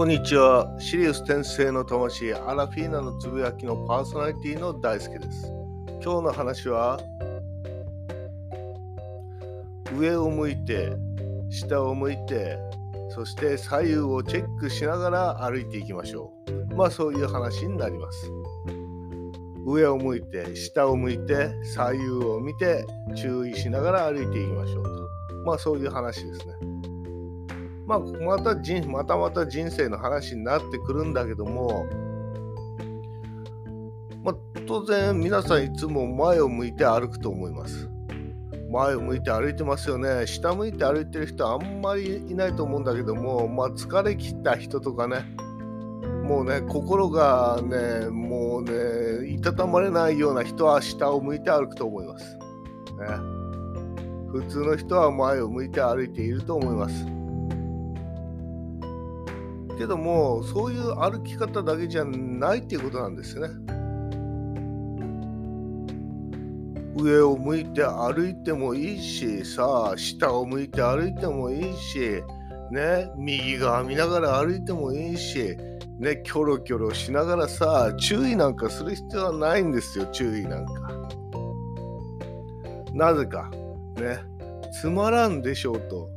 こんにちは。シリウス転生の魂、アラフィーナのつぶやきのパーソナリティの大輔です。今日の話は、上を向いて、下を向いて、そして左右をチェックしながら歩いていきましょう。まあそういう話になります。上を向いて、下を向いて、左右を見て、注意しながら歩いていきましょうと。まあそういう話ですね。まあ、また人またまた人生の話になってくるんだけども、まあ、当然皆さんいつも前を向いて歩くと思います。前を向いて歩いてますよね。下向いて歩いてる人あんまりいないと思うんだけども、まあ、疲れ切った人とかね、もうね、心がね、もうね、いたたまれないような人は下を向いて歩くと思います。ね、普通の人は前を向いて歩いていると思います。けどもそういう歩き方だけじゃないっていうことなんですよね。上を向いて歩いてもいいしさあ下を向いて歩いてもいいしね右側見ながら歩いてもいいしねキョロキョロしながらさ注意なんかする必要はないんですよ注意なんか。なぜかねつまらんでしょうと。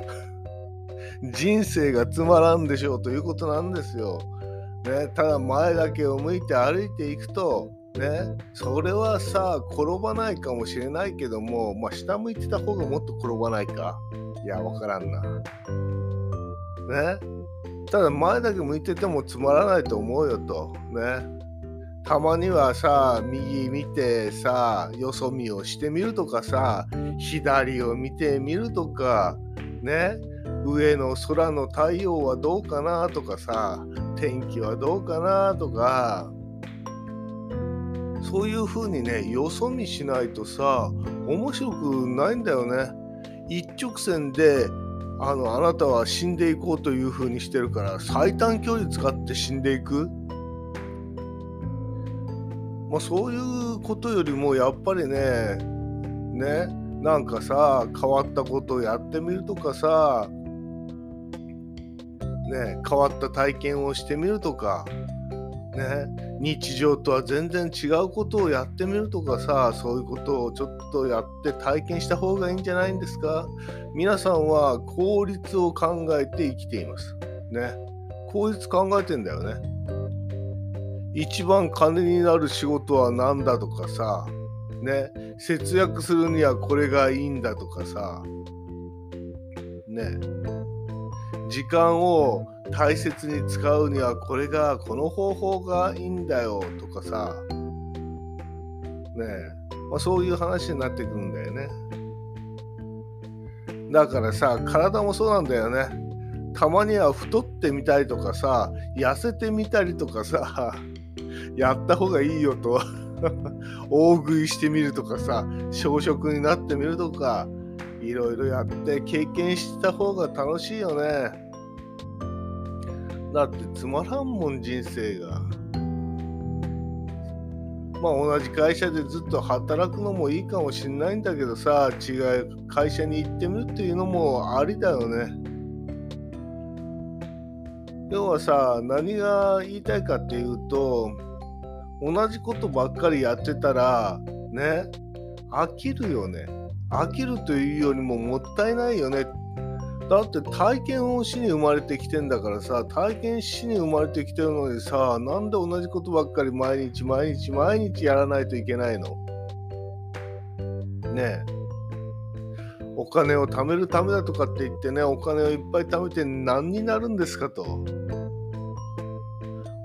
人生がつまらんでしょうということなんですよ。ね、ただ前だけを向いて歩いていくと、ね、それはさ転ばないかもしれないけども、まあ、下向いてた方がもっと転ばないかいや分からんな。ね、ただ前だけ向いててもつまらないと思うよと。ね、たまにはさ右見てさよそ見をしてみるとかさ左を見てみるとかね上の空の太陽はどうかなとかさ天気はどうかなとか。そういう風にねよそ見しないとさ面白くないんだよね。一直線であのあなたは死んでいこうという風にしてるから最短距離使って死んでいく。まあそういうことよりもやっぱりねねなんかさ変わったことをやってみるとかさね、変わった体験をしてみるとか、ね、日常とは全然違うことをやってみるとかさそういうことをちょっとやって体験した方がいいんじゃないんですか？皆さんは効率を考えて生きています。ね。効率考えてんだよね。一番金になる仕事は何だとかさ、ね、節約するにはこれがいいんだとかさ、ね、時間を大切に使うにはこれがこの方法がいいんだよとかさ。ねえ、まあ、そういう話になってくるんだよね。だからさ体もそうなんだよね。たまには太ってみたりとかさ痩せてみたりとかさ やった方がいいよと。大食いしてみるとかさ小食になってみるとか。いろいろやって経験した方が楽しいよね。だってつまらんもん人生が。まあ同じ会社でずっと働くのもいいかもしんないんだけどさ違う会社に行ってみるっていうのもありだよね。要はさ何が言いたいかっていうと同じことばっかりやってたらね飽きるよね。飽きるというよりももったいないよね。だって体験をしに生まれてきてんだからさ体験しに生まれてきてるのにさなんで同じことばっかり毎日毎日毎日やらないといけないの？ねえお金を貯めるためだとかって言ってねお金をいっぱい貯めて何になるんですかと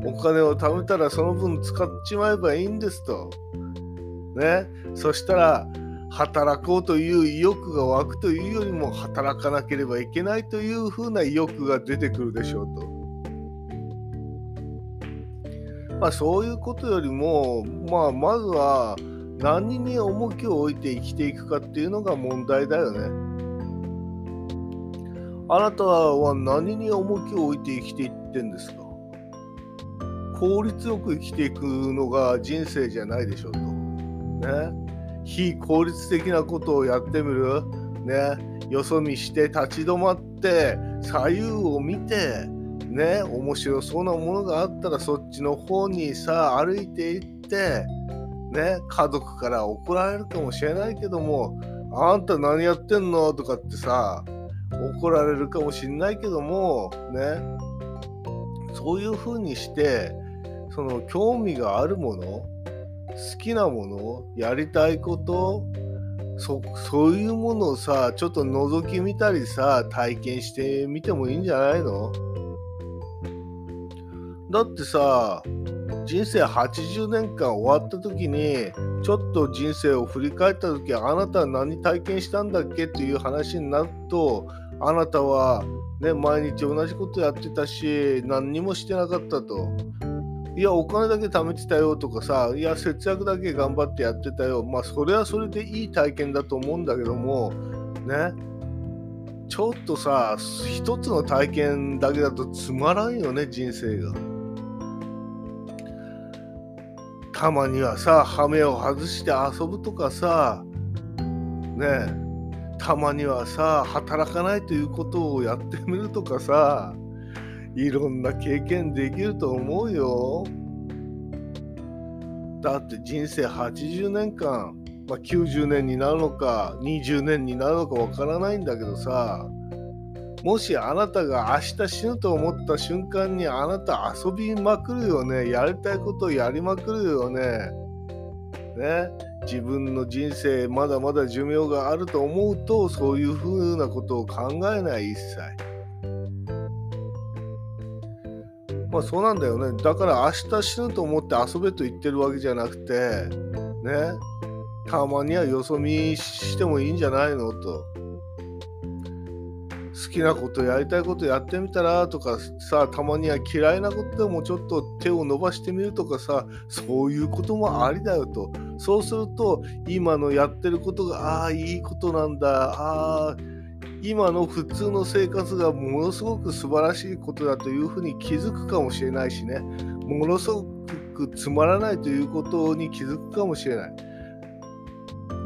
お金を貯めたらその分使っちまえばいいんですとねそしたら働こうという意欲が湧くというよりも働かなければいけないというふうな意欲が出てくるでしょうと。まあそういうことよりも、まあ、まずは何に重きを置いて生きていくかっていうのが問題だよね。あなたは何に重きを置いて生きていってんですか？効率よく生きていくのが人生じゃないでしょうと。ね。非効率的なことをやってみる？ね。よそ見して立ち止まって左右を見てね。面白そうなものがあったらそっちの方にさ歩いていってね。家族から怒られるかもしれないけどもあんた何やってんの？とかってさ怒られるかもしんないけどもね。そういうふうにしてその興味があるもの好きなものやりたいことそそういうものをさちょっと覗き見たりさ体験してみてもいいんじゃないの？だってさ人生80年間終わった時にちょっと人生を振り返った時あなたは何体験したんだっけっていう話になるとあなたは、ね、毎日同じことやってたし何にもしてなかったと。いや、お金だけ貯めてたよとかさ、いや、節約だけ頑張ってやってたよ。まあ、それはそれでいい体験だと思うんだけども、ね、ちょっとさ、一つの体験だけだとつまらんよね、人生が。たまにはさ、羽目を外して遊ぶとかさ、ねたまにはさ、働かないということをやってみるとかさ、いろんな経験できると思うよ。だって人生80年間、まあ、90年になるのか20年になるのかわからないんだけどさもしあなたが明日死ぬと思った瞬間にあなた遊びまくるよねやりたいことをやりまくるよね。ね自分の人生まだまだ寿命があると思うとそういうふうなことを考えない一切。まあそうなんだよね。だから明日死ぬと思って遊べと言ってるわけじゃなくて、ね、たまにはよそ見してもいいんじゃないのと。好きなことやりたいことやってみたらとかさたまには嫌いなことでもちょっと手を伸ばしてみるとかさそういうこともありだよとそうすると今のやってることがああいいことなんだああ今の普通の生活がものすごく素晴らしいことだというふうに気づくかもしれないしね。ものすごくつまらないということに気づくかもしれない。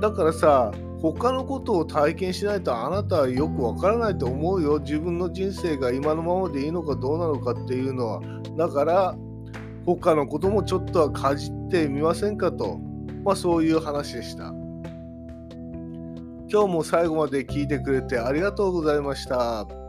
だからさ他のことを体験しないとあなたはよくわからないと思うよ。自分の人生が今のままでいいのかどうなのかっていうのは。だから他のこともちょっとはかじってみませんかと。まあそういう話でした。今日も最後まで聞いてくれてありがとうございました。